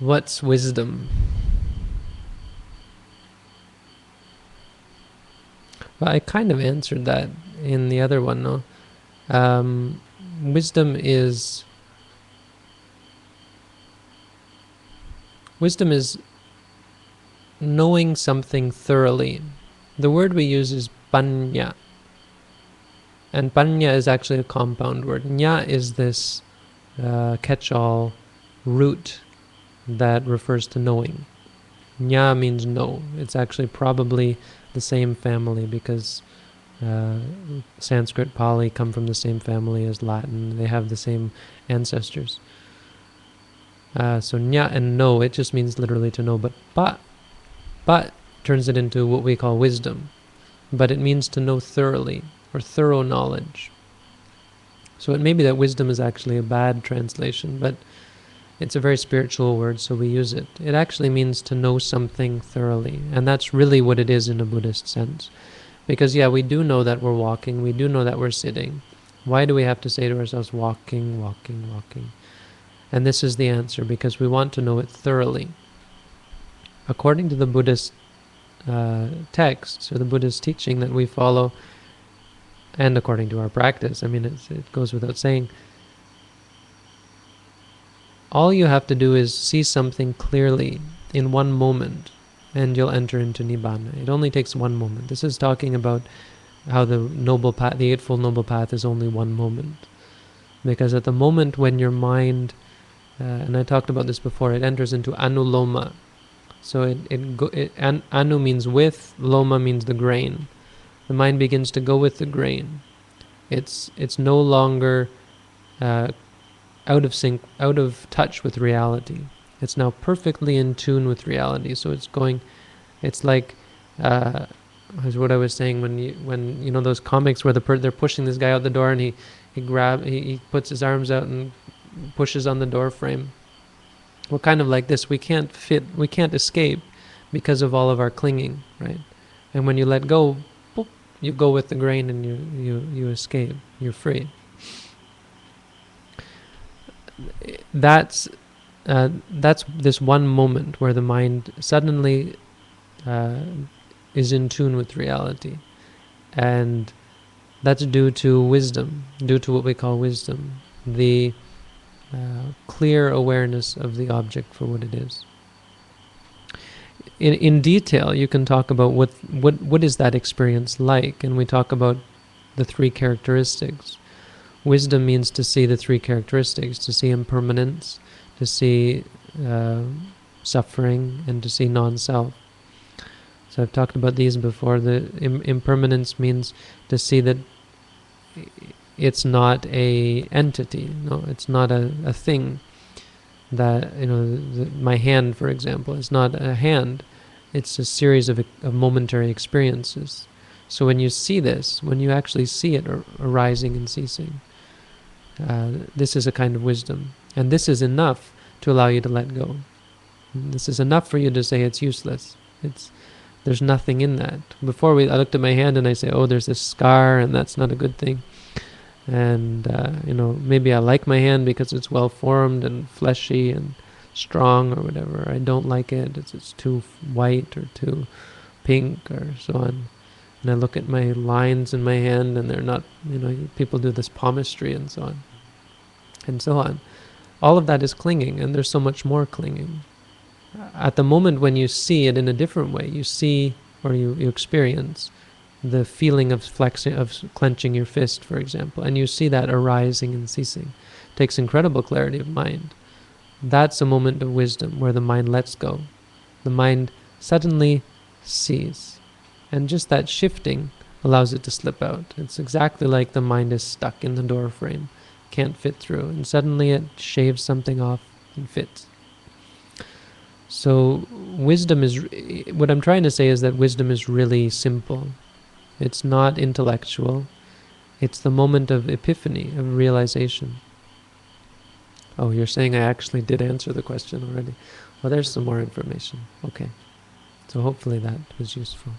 What's wisdom? Well, I kind of answered that in the other one, no? Um, wisdom is wisdom is knowing something thoroughly. The word we use is panya. And panya is actually a compound word. Nya is this uh, catch-all root that refers to knowing. Nya means know. It's actually probably the same family because uh, Sanskrit, Pali come from the same family as Latin. They have the same ancestors. Uh, so nya and know, it just means literally to know. But pa, pa turns it into what we call wisdom. But it means to know thoroughly or thorough knowledge. So it may be that wisdom is actually a bad translation, but it's a very spiritual word, so we use it. It actually means to know something thoroughly, and that's really what it is in a Buddhist sense. Because, yeah, we do know that we're walking, we do know that we're sitting. Why do we have to say to ourselves, walking, walking, walking? And this is the answer, because we want to know it thoroughly. According to the Buddhist uh, texts, or the Buddhist teaching that we follow, and according to our practice, I mean, it goes without saying, all you have to do is see something clearly in one moment and you'll enter into Nibbana. It only takes one moment. This is talking about how the noble path, the Eightfold Noble Path is only one moment. Because at the moment when your mind, uh, and I talked about this before, it enters into anuloma. So it, it, go, it an, anu means with, loma means the grain. The mind begins to go with the grain. It's, it's no longer uh, out of sync, out of touch with reality. It's now perfectly in tune with reality. So it's going, it's like, uh, is what I was saying when you when you know those comics where the per- they're pushing this guy out the door and he he grab he, he puts his arms out and pushes on the door frame. We're kind of like this. We can't fit. We can't escape because of all of our clinging, right? And when you let go, boop, you go with the grain and you you you escape. You're free that's uh, that's this one moment where the mind suddenly uh, is in tune with reality, and that's due to wisdom, due to what we call wisdom, the uh, clear awareness of the object for what it is. In in detail, you can talk about what what what is that experience like, and we talk about the three characteristics Wisdom means to see the three characteristics to see impermanence, to see uh, suffering, and to see non self. So I've talked about these before. The Im- impermanence means to see that it's not a entity, no, it's not a, a thing. That, you know, the, my hand, for example, is not a hand, it's a series of, of momentary experiences. So when you see this, when you actually see it arising and ceasing, uh, this is a kind of wisdom. And this is enough to allow you to let go. This is enough for you to say it's useless. It's there's nothing in that. Before we, I looked at my hand and I say, oh, there's this scar, and that's not a good thing. And uh, you know, maybe I like my hand because it's well formed and fleshy and strong or whatever. I don't like it. It's, it's too white or too pink or so on and I look at my lines in my hand and they're not, you know, people do this palmistry and so on, and so on. All of that is clinging, and there's so much more clinging. At the moment when you see it in a different way, you see or you, you experience the feeling of flexing, of clenching your fist, for example, and you see that arising and ceasing. It takes incredible clarity of mind. That's a moment of wisdom where the mind lets go. The mind suddenly sees and just that shifting allows it to slip out. It's exactly like the mind is stuck in the door frame, can't fit through, and suddenly it shaves something off and fits. So, wisdom is what I'm trying to say is that wisdom is really simple. It's not intellectual, it's the moment of epiphany, of realization. Oh, you're saying I actually did answer the question already. Well, there's some more information. Okay. So, hopefully, that was useful.